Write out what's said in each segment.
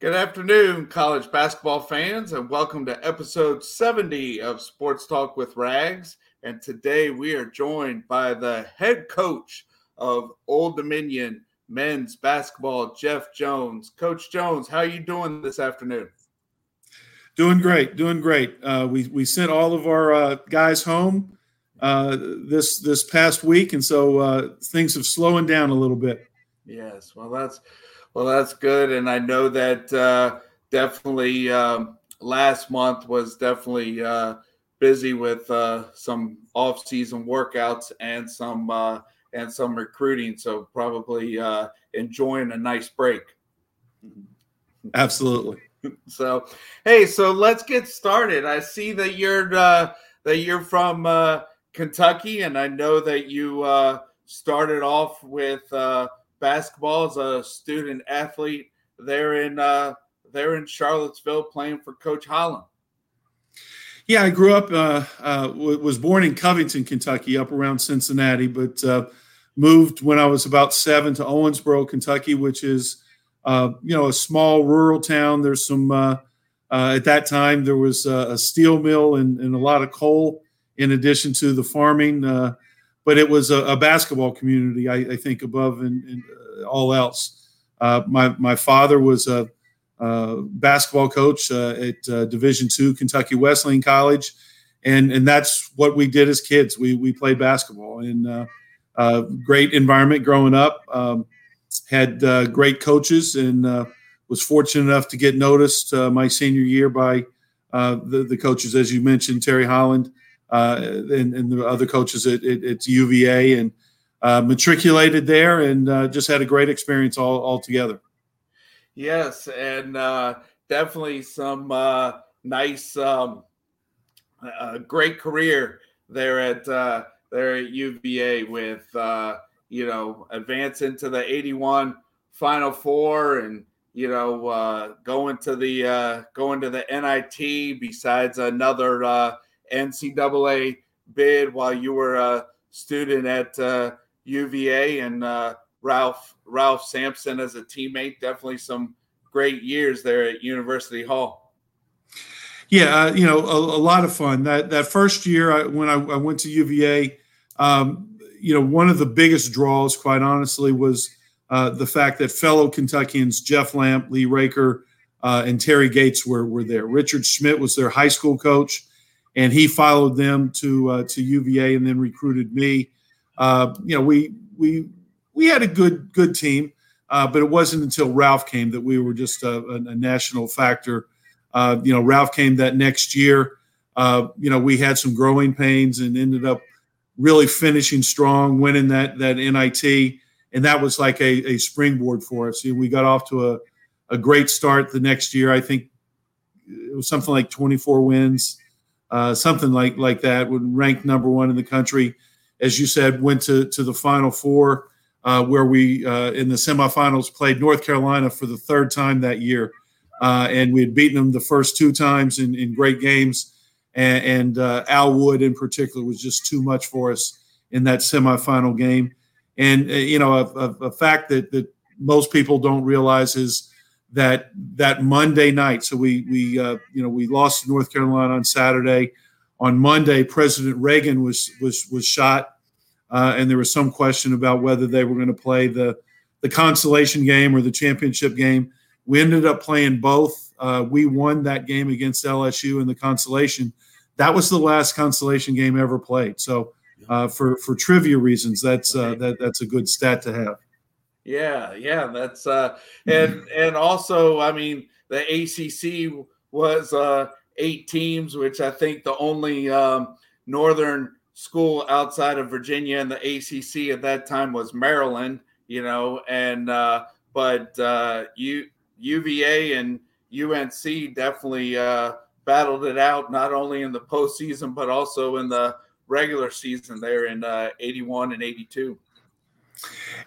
Good afternoon, college basketball fans, and welcome to episode 70 of Sports Talk with Rags. And today we are joined by the head coach of Old Dominion men's basketball, Jeff Jones. Coach Jones, how are you doing this afternoon? Doing great, doing great. Uh, we we sent all of our uh, guys home uh, this this past week, and so uh, things have slowing down a little bit. Yes, well, that's well, that's good, and I know that uh, definitely um, last month was definitely uh, busy with uh, some off-season workouts and some uh, and some recruiting. So probably uh, enjoying a nice break. Absolutely. So, hey, so let's get started. I see that you're uh, that you're from uh, Kentucky, and I know that you uh, started off with uh, basketball as a student athlete there in uh, there in Charlottesville, playing for Coach Holland. Yeah, I grew up, uh, uh, was born in Covington, Kentucky, up around Cincinnati, but uh, moved when I was about seven to Owensboro, Kentucky, which is, uh, you know, a small rural town. There's some, uh, at that time, there was a steel mill and, and, a lot of coal in addition to the farming but it was a, a basketball community, I, I, think, above and, and all else. Uh, my my father was a, a basketball coach uh, at uh, Division two Kentucky Wesleyan College, and and that's what we did as kids. We we played basketball in uh, great environment growing up. Um, had great coaches and was fortunate enough to get noticed my senior year by the, the coaches, as you mentioned, Terry Holland uh, and, and, the other coaches at, at, at UVA and uh, matriculated there and uh, just had a great experience all, all together. Yes, and uh, definitely some uh, nice, um, great career there at uh, there at UVA with you know advance into the '81 Final Four and you know uh, going to the uh, going to the NIT besides another uh, NCAA bid while you were a student at uh, UVA and uh, Ralph Ralph Sampson as a teammate. Definitely some great years there at University Hall. Yeah, uh, you know, a, a, lot of fun. That that first year I, when I, I, went to UVA, um, you know, one of the biggest draws, quite honestly, was uh, the fact that fellow Kentuckians Jeff Lamp, Lee Raker, uh, and Terry Gates were were there. Richard Schmidt was their high school coach and he followed them to uh, to UVA and then recruited me. Uh, you know, we we we had a good good team, uh, but it wasn't until Ralph came that we were just a, a, a national factor. Uh, you know, Ralph came that next year. Uh, you know, we had some growing pains and ended up really finishing strong, winning that that NIT, and that was like a, a springboard for us. We got off to a, a great start the next year. I think it was something like 24 wins uh, something like like that. Would rank number one in the country, as you said. Went to to the Final Four, uh, where we uh, in the semifinals played North Carolina for the third time that year, uh, and we had beaten them the first two times in, in great games. And, and uh, Al Wood, in particular, was just too much for us in that semifinal game. And uh, you know, a, a, a fact that that most people don't realize is that that Monday night. So we we uh, you know we lost to North Carolina on Saturday. On Monday, President Reagan was was was shot, uh, and there was some question about whether they were going to play the the consolation game or the championship game. We ended up playing both. Uh, we won that game against LSU in the consolation. That was the last consolation game ever played. So, uh, for for trivia reasons, that's uh, that that's a good stat to have. Yeah, yeah, that's uh and and also I mean the ACC was uh eight teams which I think the only um northern school outside of Virginia and the ACC at that time was Maryland, you know, and uh but uh U UVA and UNC definitely uh battled it out not only in the postseason but also in the regular season there in uh 81 and 82.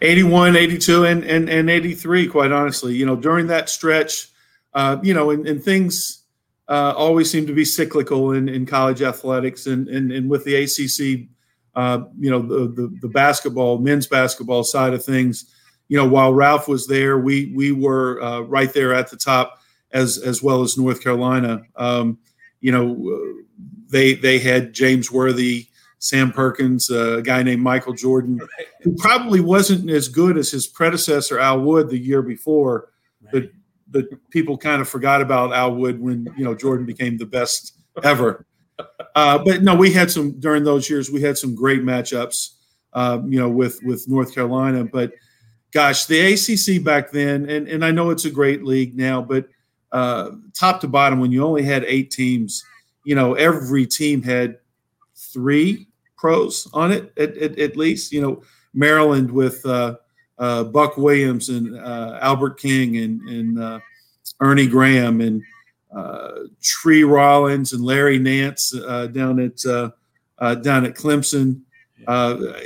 81, 82, and, and, and 83, quite honestly. You know, during that stretch, uh, you know, and, and things uh, always seem to be cyclical in, in college athletics. And, and, and with the ACC, uh, you know, the, the, the, basketball, men's basketball side of things, you know, while Ralph was there, we, we were uh, right there at the top. as as well as North Carolina. Um, you know, they they had James Worthy, Sam Perkins, uh, a guy named Michael Jordan, who probably wasn't as good as his predecessor Al Wood the year before, but but people kind of forgot about Al Wood when you know Jordan became the best ever. Uh, but no, we had some during those years. We had some great matchups, um, you know, with with North Carolina. But gosh, the ACC back then, and and I know it's a great league now, but uh, top to bottom, when you only had eight teams, you know, every team had three pros on it at, at, at least. You know, Maryland with uh, uh, Buck Williams and uh, Albert King and, and uh, Ernie Graham and uh, Tree Rollins and Larry Nance uh, down at uh, uh, down at Clemson.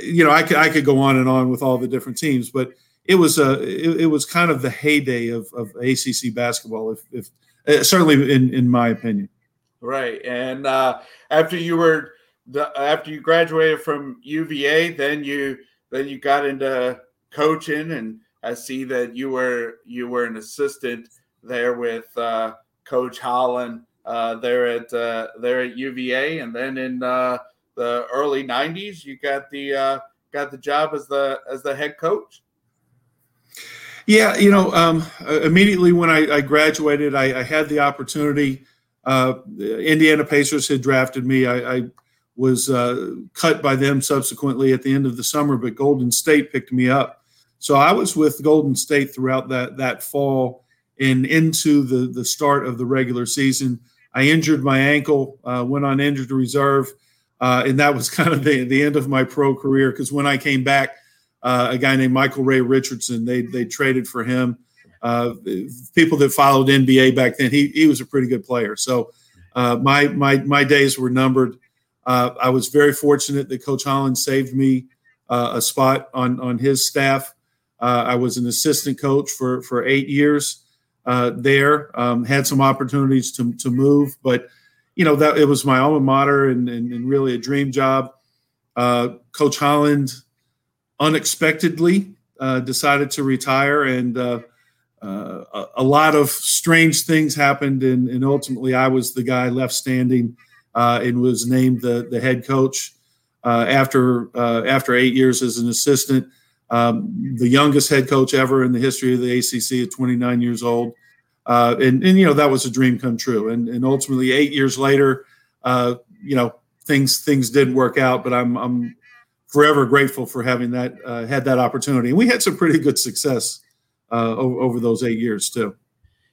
you know, I could I could go on and on with all the different teams, but it was a it, it was kind of the heyday of, of ACC basketball, if, if certainly in in my opinion. Right, and after you were the, after you graduated from UVA, then you then you got into coaching, and I see that you were you were an assistant there with uh, Coach Holland uh, there at uh, there at UVA, and then in uh, the early '90s, you got the uh, got the job as the as the head coach. Yeah, you know, um, immediately when I, I graduated, I, I, had the opportunity. Uh, Indiana Pacers had drafted me. I, I was uh, cut by them subsequently at the end of the summer, but Golden State picked me up. So I was with Golden State throughout that that fall and into the the start of the regular season. I injured my ankle, uh, went on injured reserve, uh, and that was kind of the, the end of my pro career. Because when I came back, uh, a guy named Michael Ray Richardson, they they traded for him. Uh, people that followed NBA back then, he he was a pretty good player. So uh, my my my days were numbered. Uh, I was very fortunate that Coach Holland saved me a spot on on his staff. I was an assistant coach for for eight years uh, there. Um, had some opportunities to to move, but you know that it was my alma mater and, and, and really a dream job. Uh, Coach Holland unexpectedly uh, decided to retire, and uh, uh, a, a, lot of strange things happened, and, and, ultimately I was the guy left standing uh, and was named the the head coach after after eight years as an assistant um, the youngest head coach ever in the history of the ACC at 29 years old. Uh, and, and, you know, that was a dream come true. And, and ultimately, eight years later, uh, you know, things things didn't work out, but I'm, I'm forever grateful for having that uh, had that opportunity. And we had some pretty good success uh, over, over, those eight years, too.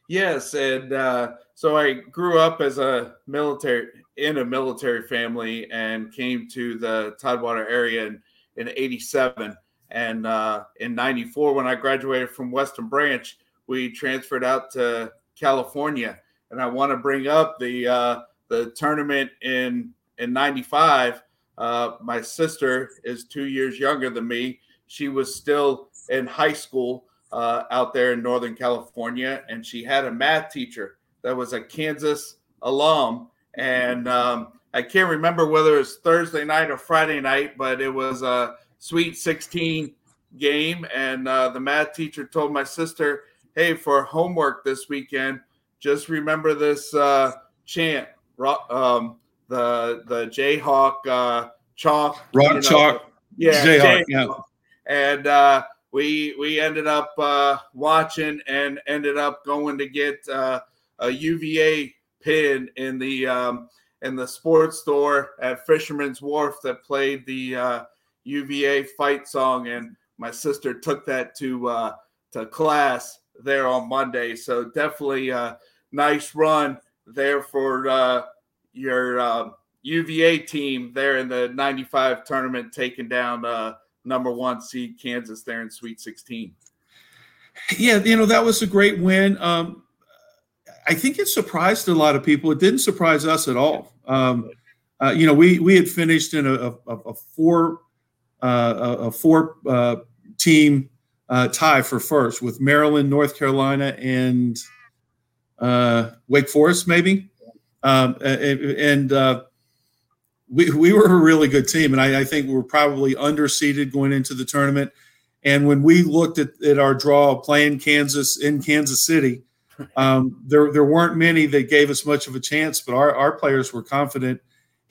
Yes. And uh, so I grew up as a military in a military family and came to the Tidewater area in, in 87 and uh, in '94, when I graduated from Western Branch, we transferred out to California. And I want to bring up the uh, the tournament in in '95. Uh, my sister is two years younger than me. She was still in high school uh, out there in Northern California, and she had a math teacher that was a Kansas alum. And um, I can't remember whether it was Thursday night or Friday night, but it was a Sweet 16 game, and uh, the math teacher told my sister, "Hey, for homework this weekend, just remember this uh, chant, um, the the Jayhawk uh, chalk, rock you know, chalk, yeah, Jayhawk, yeah." And uh, we we ended up uh, watching and ended up going to get uh, a UVA pin in the um, in the sports store at Fisherman's Wharf that played the uh, UVA fight song, and my sister took that to uh, to class there on Monday. So definitely a nice run there for uh, your uh, UVA team there in the '95 tournament, taking down uh, number one seed Kansas there in Sweet 16. Yeah, you know that was a great win. Um, I think it surprised a lot of people. It didn't surprise us at all. Um, uh, you know, we we had finished in a, a, a four uh, a, four uh, team uh, tie for first with Maryland, North Carolina, and Wake Forest, maybe. Um, and, we, we were a really good team, and I, I, think we were probably underseeded going into the tournament. And when we looked at, at our draw playing Kansas in Kansas City, Um, there, there weren't many that gave us much of a chance, but our, our players were confident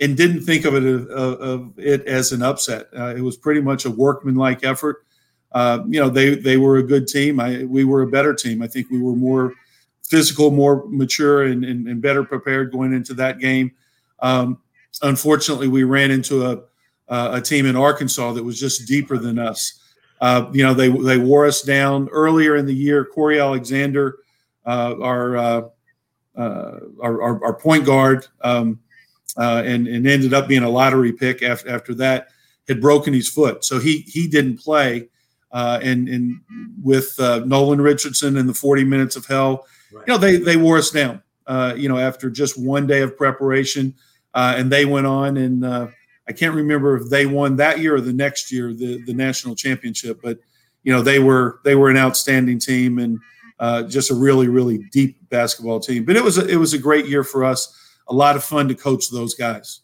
and didn't think of it of, of it as an upset. Uh, it was pretty much a workmanlike effort. Uh, you know, they they were a good team. I, we were a better team. I think we were more physical, more mature, and, and, and better prepared going into that game. Um, unfortunately, we ran into a a team in Arkansas that was just deeper than us. Uh, you know, they they wore us down earlier in the year. Cory Alexander, uh, our, uh, uh our, our, our point guard, um, uh, and and ended up being a lottery pick after after that, had broken his foot, so he he didn't play. Uh, and and with Nolan Richardson and the 40 minutes of hell, right. you know, they they wore us down. you know, after just one day of preparation, and they went on and I can't remember if they won that year or the next year the the national championship, but you know they were they were an outstanding team and uh, just a really really deep basketball team. But it was a, it was a great year for us. A lot of fun to coach those guys.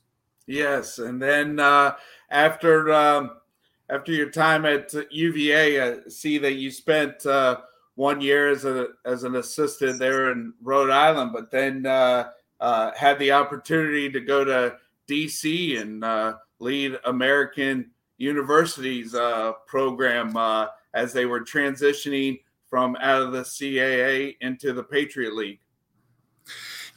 Yes, and then uh, after um, after your time at UVA, I see that you spent uh, one year as a as an assistant there in Rhode Island, but then uh, uh, had the opportunity to go to DC and uh, lead American University's uh, program uh, as they were transitioning from out of the CAA into the Patriot League.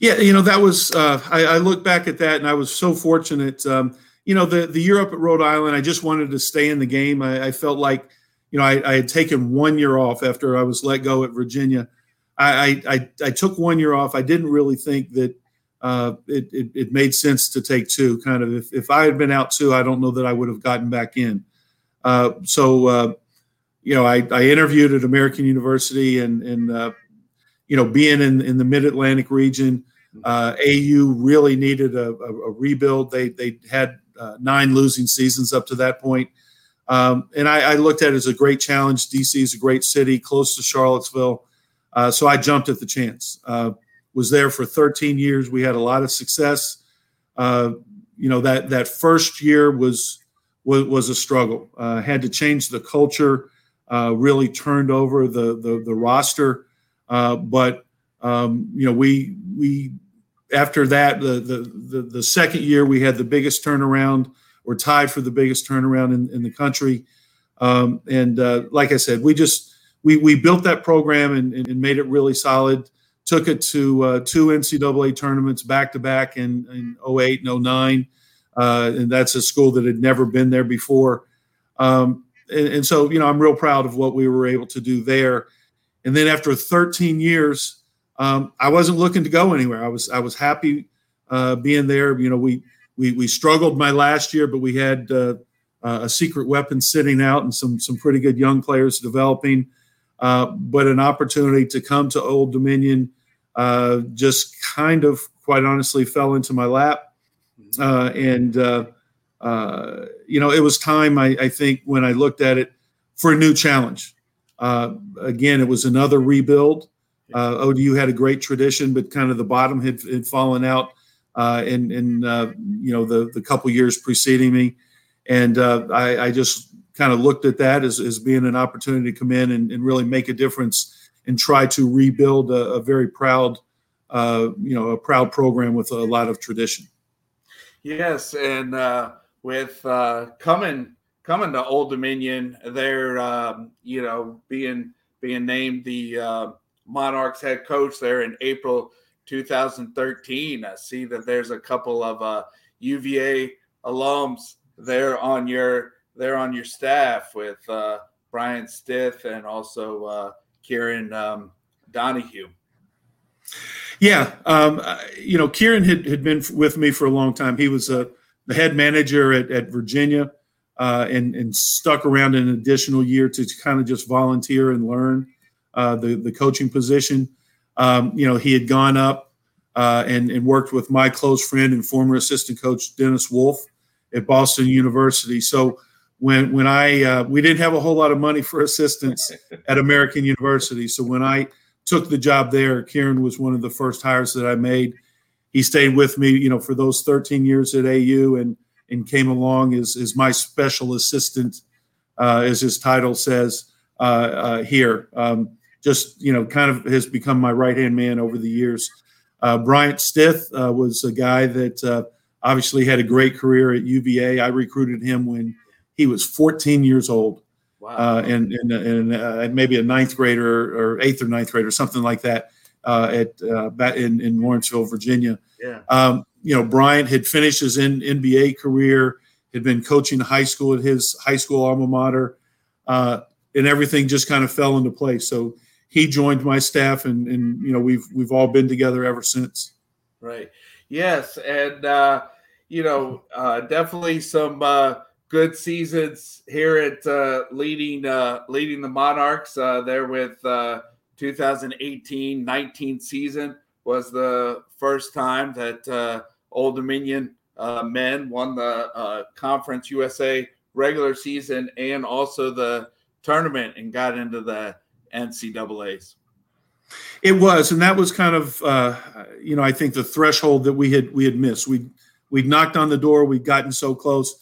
Yeah, you know that was. Uh, I, I, look back at that, and I was so fortunate. Um, you know, the the year up at Rhode Island, I just wanted to stay in the game. I, I felt like, you know, I, I, had taken one year off after I was let go at Virginia. I, I took one year off. I didn't really think that uh, it, it, it, made sense to take two. Kind of, if, if I had been out two, I don't know that I would have gotten back in. Uh, so, uh, you know, I, I, interviewed at American University, and and uh, you know, being in in the Mid Atlantic region, uh, AU really needed a, a, a, rebuild. They they had uh, nine losing seasons up to that point. Um, and I, I, looked at it as a great challenge. DC is a great city, close to Charlottesville, so I jumped at the chance was there for 13 years. We had a lot of success. Uh, you know that that first year was was, was a struggle. Uh, had to change the culture. Uh, really turned over the the, the roster. Uh, but um, you know we we after that the, the, the the second year we had the biggest turnaround. We're tied for the biggest turnaround in, in the country. Um, and uh, like I said, we just we we built that program and, and made it really solid took it to uh, two NCAA tournaments back to back in, in 08 and 09. Uh, and that's a school that had never been there before. Um, and, and, so, you know, I'm real proud of what we were able to do there. And then after 13 years, um, I wasn't looking to go anywhere. I was I was happy uh, being there. You know, we we we struggled my last year, but we had uh, a secret weapon sitting out and some some pretty good young players developing. Uh, but an opportunity to come to Old Dominion uh, just kind of, quite honestly, fell into my lap. Uh, and, uh, uh, you know, it was time, I, I, think, when I looked at it for a new challenge. again, it was another rebuild. ODU had a great tradition, but kind of the bottom had, had fallen out in, in you know, the, the couple years preceding me. And I, I just kind of looked at that as, as being an opportunity to come in and, and really make a difference and try to rebuild a, a very proud, uh, you know, a proud program with a lot of tradition. Yes, and uh, with uh, coming coming to Old Dominion, they're um, you know being being named the uh, Monarchs head coach there in April 2013. I see that there's a couple of uh, UVA alums there on your there on your staff with uh, Bryant Stith and also uh, Kieran um, Donahue. Yeah, um, you know, Kieran had, had been with me for a long time. He was uh, the head manager at, at Virginia uh, and, and stuck around an additional year to kind of just volunteer and learn uh, the, the coaching position. Um, you know, he had gone up uh, and, and worked with my close friend and former assistant coach, Dennis Wolff, at Boston University. So, when when I uh, we didn't have a whole lot of money for assistants at American University, so when I took the job there, Kieran was one of the first hires that I made. He stayed with me, you know, for those 13 years at AU, and and came along as as my special assistant, uh, as his title says uh, uh, here. Um, just you know kind of has become my right hand man over the years. Uh, Bryant Stith uh, was a guy that uh, obviously had a great career at UVA. I recruited him when he was 14 years old, wow. Uh, and and, and uh, maybe a ninth grader or eighth or ninth grader, something like that, uh, at in in Lawrenceville, Virginia. Yeah. Um, you know, Bryant had finished his NBA career, had been coaching high school at his high school alma mater, and everything just kind of fell into place. So he joined my staff, and and you know we've we've all been together ever since. Right. Yes, and uh, you know uh, definitely some uh, good seasons here at uh, leading uh, leading the Monarchs. Uh, there with uh, 2018-19 season was the first time that uh, Old Dominion uh, men won the uh, Conference USA regular season and also the tournament and got into the NCAA's. It was, and that was kind of, uh, you know, I think the threshold that we had we had missed. We we'd knocked on the door, we'd gotten so close.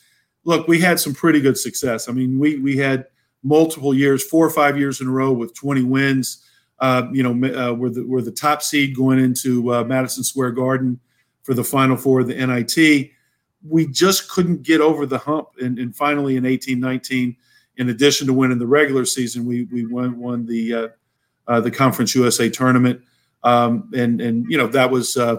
Look, we had some pretty good success. I mean, we we had multiple years, four or five years in a row with 20 wins. Uh, you know, uh, we're the we're the top seed going into uh, Madison Square Garden for the Final Four of the NIT. We just couldn't get over the hump, and, and finally in 1819 in addition to winning the regular season, we we won won the uh, uh, the Conference USA tournament, um, and and you know that was uh,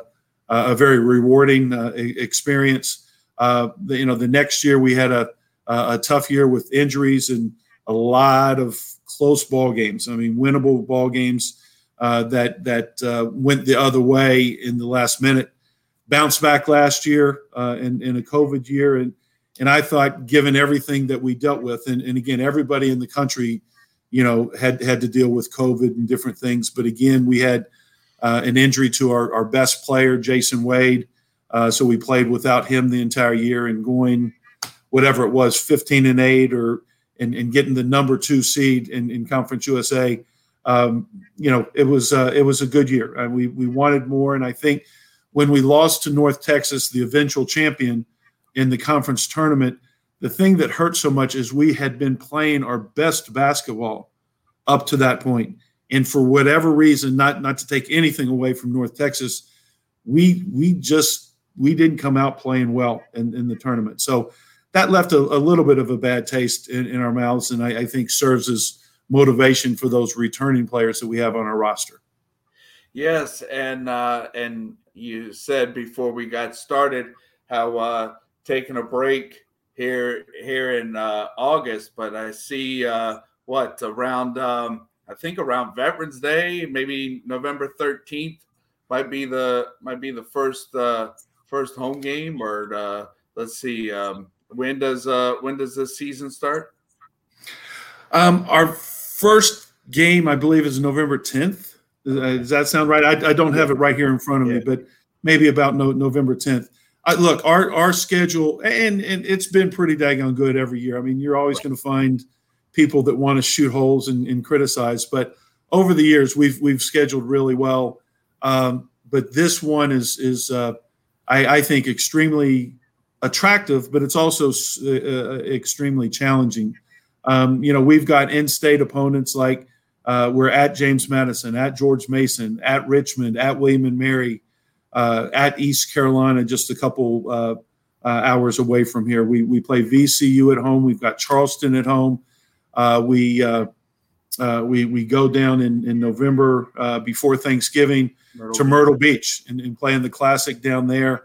a very rewarding uh, experience. Uh, the, you know, the next year we had a a tough year with injuries and a lot of close ball games. I mean, winnable ball games uh, that that went the other way in the last minute. Bounced back last year in in a COVID year and and I thought, given everything that we dealt with, and, and again, everybody in the country, you know, had had to deal with COVID and different things. But again, we had uh, an injury to our, our best player, Jason Wade. Uh, so we played without him the entire year and going whatever it was, 15 and eight, or and, and getting the number two seed in, in Conference USA. Um, you know, it was uh, it was a good year, and we we wanted more. And I think when we lost to North Texas, the eventual champion in the conference tournament, the thing that hurt so much is we had been playing our best basketball up to that point. And for whatever reason, not not to take anything away from North Texas, we we just we didn't come out playing well in, in the tournament. So that left a, a little bit of a bad taste in, in our mouths, and I, I think serves as motivation for those returning players that we have on our roster. Yes, and uh, and you said before we got started how uh, taking a break here here in uh, August, but I see uh, what around um, I think around Veterans Day, maybe November thirteenth might be the might be the first uh, first home game, or uh, let's see um, when does uh, when does the season start? Um, our first game, I believe, is November tenth. Does that sound right? I, I, don't have it right here in front of yeah. me, but maybe about no, November tenth. I, look, our our schedule, and and it's been pretty daggone good every year. I mean, you're always right. going to find people that want to shoot holes and, and, criticize, but over the years, we've we've scheduled really well. Um, but this one is is uh, I, I, think extremely attractive, but it's also uh, uh, extremely challenging. Um, you know, we've got in-state opponents like uh, we're at James Madison, at George Mason, at Richmond, at William and Mary uh, at East Carolina, just a couple uh, uh, hours away from here. We we play VCU at home. We've got Charleston at home. Uh, we uh, uh, we we go down in in November before Thanksgiving Myrtle to Myrtle Beach and, and play in the Classic down there.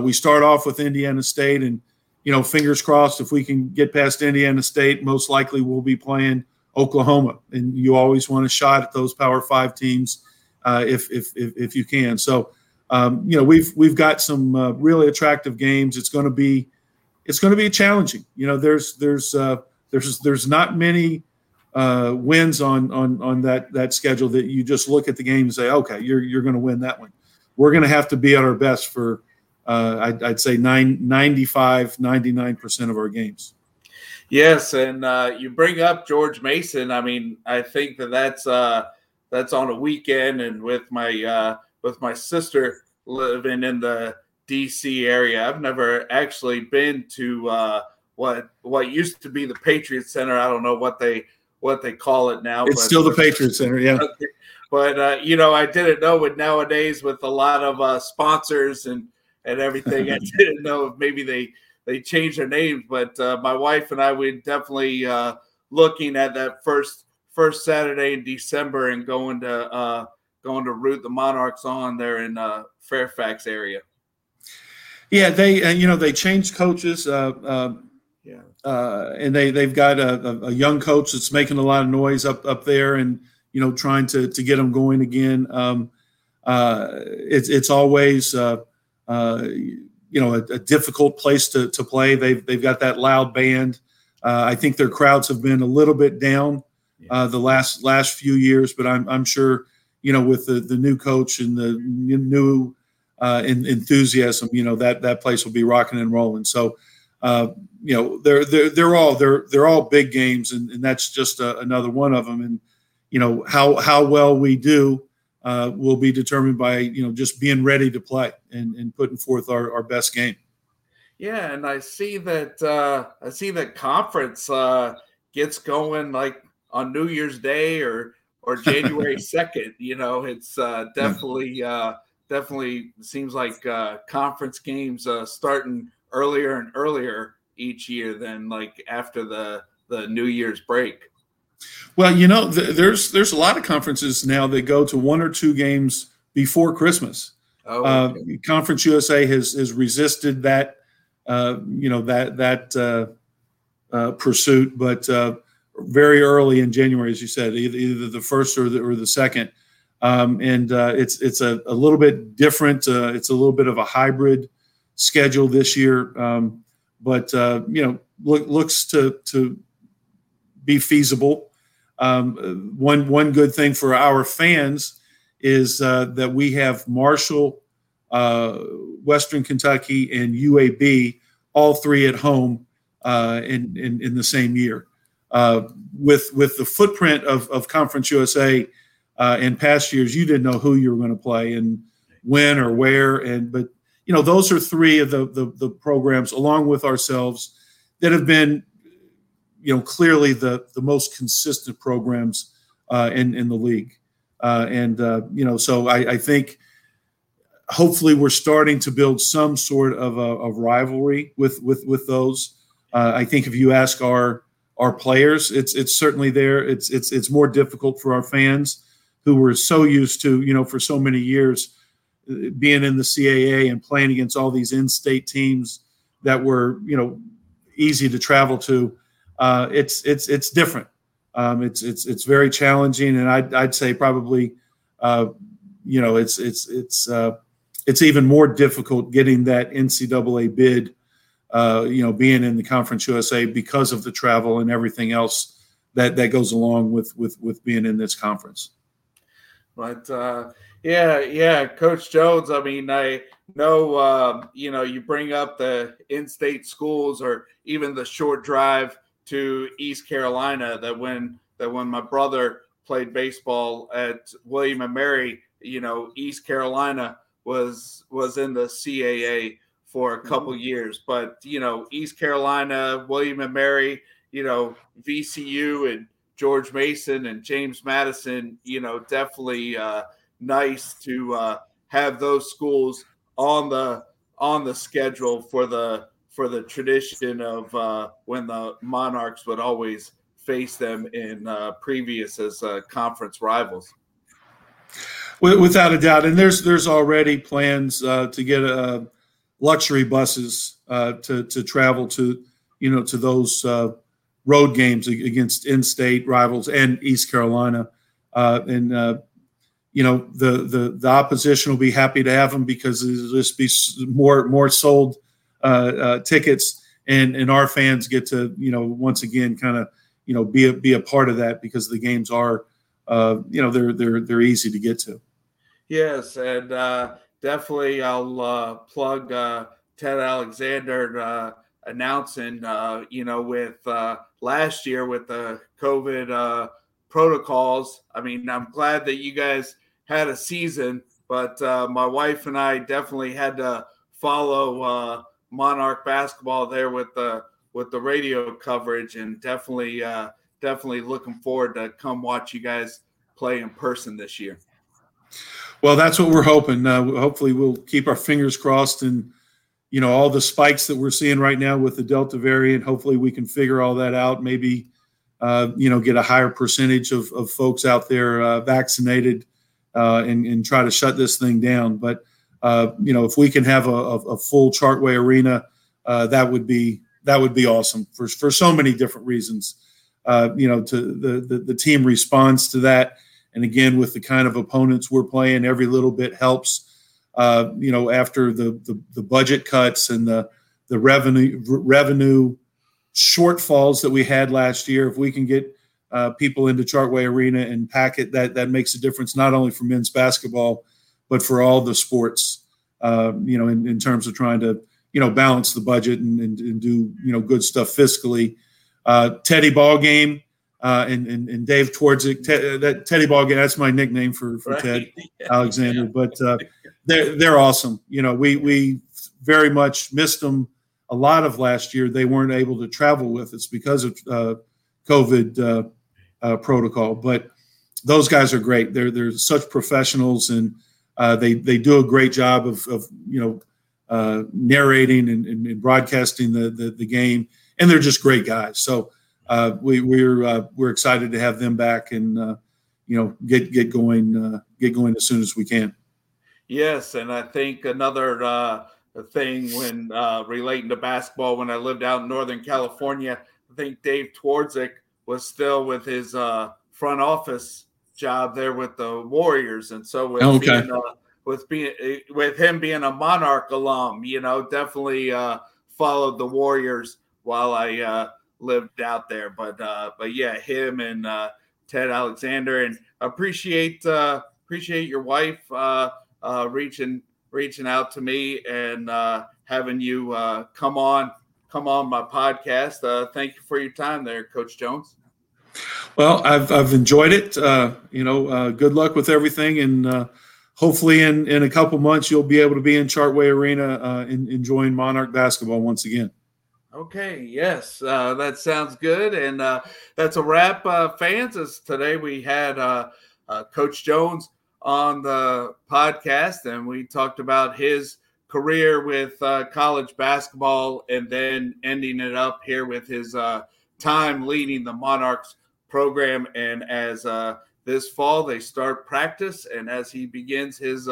we start off with Indiana State, and you know, fingers crossed if we can get past Indiana State, most likely we'll be playing Oklahoma. And you always want a shot at those Power Five teams if, if if if you can. So um, you know we've we've got some uh, really attractive games. It's going to be it's going to be challenging. You know, there's there's uh, there's there's not many uh, wins on on on that that schedule that you just look at the game and say, okay, you're you're going to win that one. We're going to have to be at our best for uh, I'd, I'd, say nine, 95, 99 percent of our games. Yes, and uh, you bring up George Mason. I mean, I think that that's uh, that's on a weekend, and with my uh, with my sister living in the DC area. I've never actually been to uh, what what used to be the Patriot Center. I don't know what they what they call it now. It's but, still the Patriot Center, yeah. But uh, you know, I didn't know with nowadays with a lot of uh, sponsors and and everything, I didn't know if maybe they they changed their names. But uh, my wife and I would definitely uh, looking at that first first Saturday in December and going to uh, going to root the Monarchs on there in uh, Fairfax area. Yeah, they uh, you know they changed coaches. Uh, uh, yeah, uh, and they they've got a, a, young coach that's making a lot of noise up up there, and you know trying to to get them going again. Um, uh, it's it's always uh, uh, you know a, a, difficult place to to play. They've they've got that loud band. Uh, I think their crowds have been a little bit down uh, the last last few years, but I'm I'm sure you know with the the new coach and the new uh, enthusiasm, you know that that place will be rocking and rolling. So, uh, you know, they're they're they're all they're they're all big games, and, and that's just a, another one of them. And you know how how well we do uh, will be determined by you know just being ready to play and, and putting forth our, our best game. Yeah, and I see that uh, I see that conference uh, gets going like on New Year's Day or or January second. You know, it's uh, definitely uh, definitely seems like uh, conference games uh, starting earlier and earlier each year than like after the the New Year's break. Well, you know, th- there's there's a lot of conferences now that go to one or two games before Christmas. Oh, uh, okay. uh, Conference USA has has resisted that, uh, you know, that that uh, uh, pursuit, but uh, very early in January, as you said, either, either the first or the, or the second, um, and uh, it's it's a, a, little bit different. Uh, it's a little bit of a hybrid schedule this year, um, but uh, you know look, looks to to be feasible. Um, one one good thing for our fans is uh, that we have Marshall, uh, Western Kentucky, and UAB all three at home uh, in, in, in the same year. With with the footprint of, of Conference USA uh, in past years, you didn't know who you were going to play and when or where. And but you know, those are three of the, the the, programs, along with ourselves, that have been, you know, clearly the the most consistent programs uh, in in the league. Uh, and uh, you know, so I, I, think hopefully we're starting to build some sort of a of rivalry with with with those. Uh, I think if you ask our our players, it's it's certainly there. It's it's it's more difficult for our fans who were so used to, you know, for so many years being in the CAA and playing against all these in-state teams that were, you know, easy to travel to. Uh, it's it's it's different. Um, it's it's it's very challenging, and I'd I'd say probably, uh, you know, it's it's it's uh, it's even more difficult getting that NCAA bid. Uh, you know, being in the Conference USA because of the travel and everything else that that goes along with with with being in this conference. But uh, yeah, yeah, Coach Jones. I mean, I know uh, you know you bring up the in-state schools or even the short drive to East Carolina. That when that when my brother played baseball at William and Mary, you know, East Carolina was was in the CAA for a couple mm-hmm. years. But you know, East Carolina, William and Mary, you know, VCU and George Mason and James Madison, you know, definitely uh, nice to uh, have those schools on the on the schedule for the for the tradition of uh, when the Monarchs would always face them in uh, previous as uh, conference rivals. Without a doubt, and there's there's already plans uh, to get uh, luxury buses uh, to to travel to you know to those uh, road games against in-state rivals and East Carolina, uh, and uh, you know the, the the opposition will be happy to have them because there'll just be more more sold uh, uh, tickets, and and our fans get to you know once again kind of you know be a, be a part of that because the games are you know they're they're they're easy to get to. Yes, and uh, definitely I'll plug Ted Alexander announcing, uh, you know, with uh, last year with the COVID uh, protocols. I mean, I'm glad that you guys had a season, but uh, my wife and I definitely had to follow uh, Monarch basketball there with the with the radio coverage, and definitely uh, definitely looking forward to come watch you guys play in person this year. Well, that's what we're hoping. Uh, hopefully, we'll keep our fingers crossed, and you know, all the spikes that we're seeing right now with the Delta variant. Hopefully, we can figure all that out. Maybe, uh, you know, get a higher percentage of, of folks out there uh, vaccinated, uh, and, and try to shut this thing down. But uh, you know, if we can have a, a, a full Chartway arena, uh, that would be that would be awesome for for so many different reasons. you know, to the, the the team responds to that and again, with the kind of opponents we're playing, every little bit helps. Uh, you know, after the, the, the budget cuts and the the revenue revenue shortfalls that we had last year, if we can get uh, people into Chartway Arena and pack it, that that makes a difference not only for men's basketball, but for all the sports. Uh, you know, in, in terms of trying to you know balance the budget and, and, and do you know good stuff fiscally. Uh, Teddy ball game uh, and, and, and Dave Twardzik. Te- that Teddy Ball That's my nickname for, for right. Ted. Alexander. But uh, they're they're awesome. You know, we we very much missed them a lot of last year. They weren't able to travel with us because of uh, COVID uh, uh, protocol. But those guys are great. They're they're such professionals, and uh, they they do a great job of, of you know narrating and, and, and broadcasting the, the the game. And they're just great guys. So uh, we, we're uh, we're excited to have them back and uh, you know get get going uh, get going as soon as we can. Yes, and I think another uh, thing when uh, relating to basketball, when I lived out in Northern California, I think Dave Twardzik was still with his front office job there with the Warriors, and so with okay. being, with being with him being a Monarch alum, you know, definitely followed the Warriors while I lived out there. But uh, but yeah, him and uh, Ted Alexander, and appreciate uh, appreciate your wife uh, uh, reaching reaching out to me and uh, having you uh, come on come on my podcast. Uh, thank you for your time there, Coach Jones. Well, I've I've enjoyed it. Uh, you know, uh, good luck with everything, and uh, hopefully, in in a couple months, you'll be able to be in Chartway Arena, uh, in, enjoying Monarch basketball once again. Okay, yes, uh, that sounds good. And uh, that's a wrap, uh, fans. As today we had uh, uh, Coach Jones on the podcast, and we talked about his career with uh, college basketball and then ending it up here with his time leading the Monarchs program. And as this fall they start practice, and as he begins his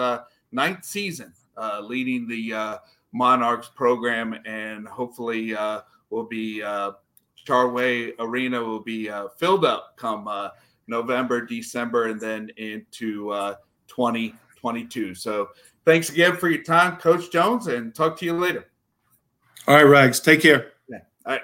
ninth season leading the Monarchs program, and hopefully uh, will be uh, Chartway Arena will be uh, filled up come uh, November, December, and then into uh, 2022. So thanks again for your time, Coach Jones, and talk to you later. All right, Rags. Take care. Yeah. All right.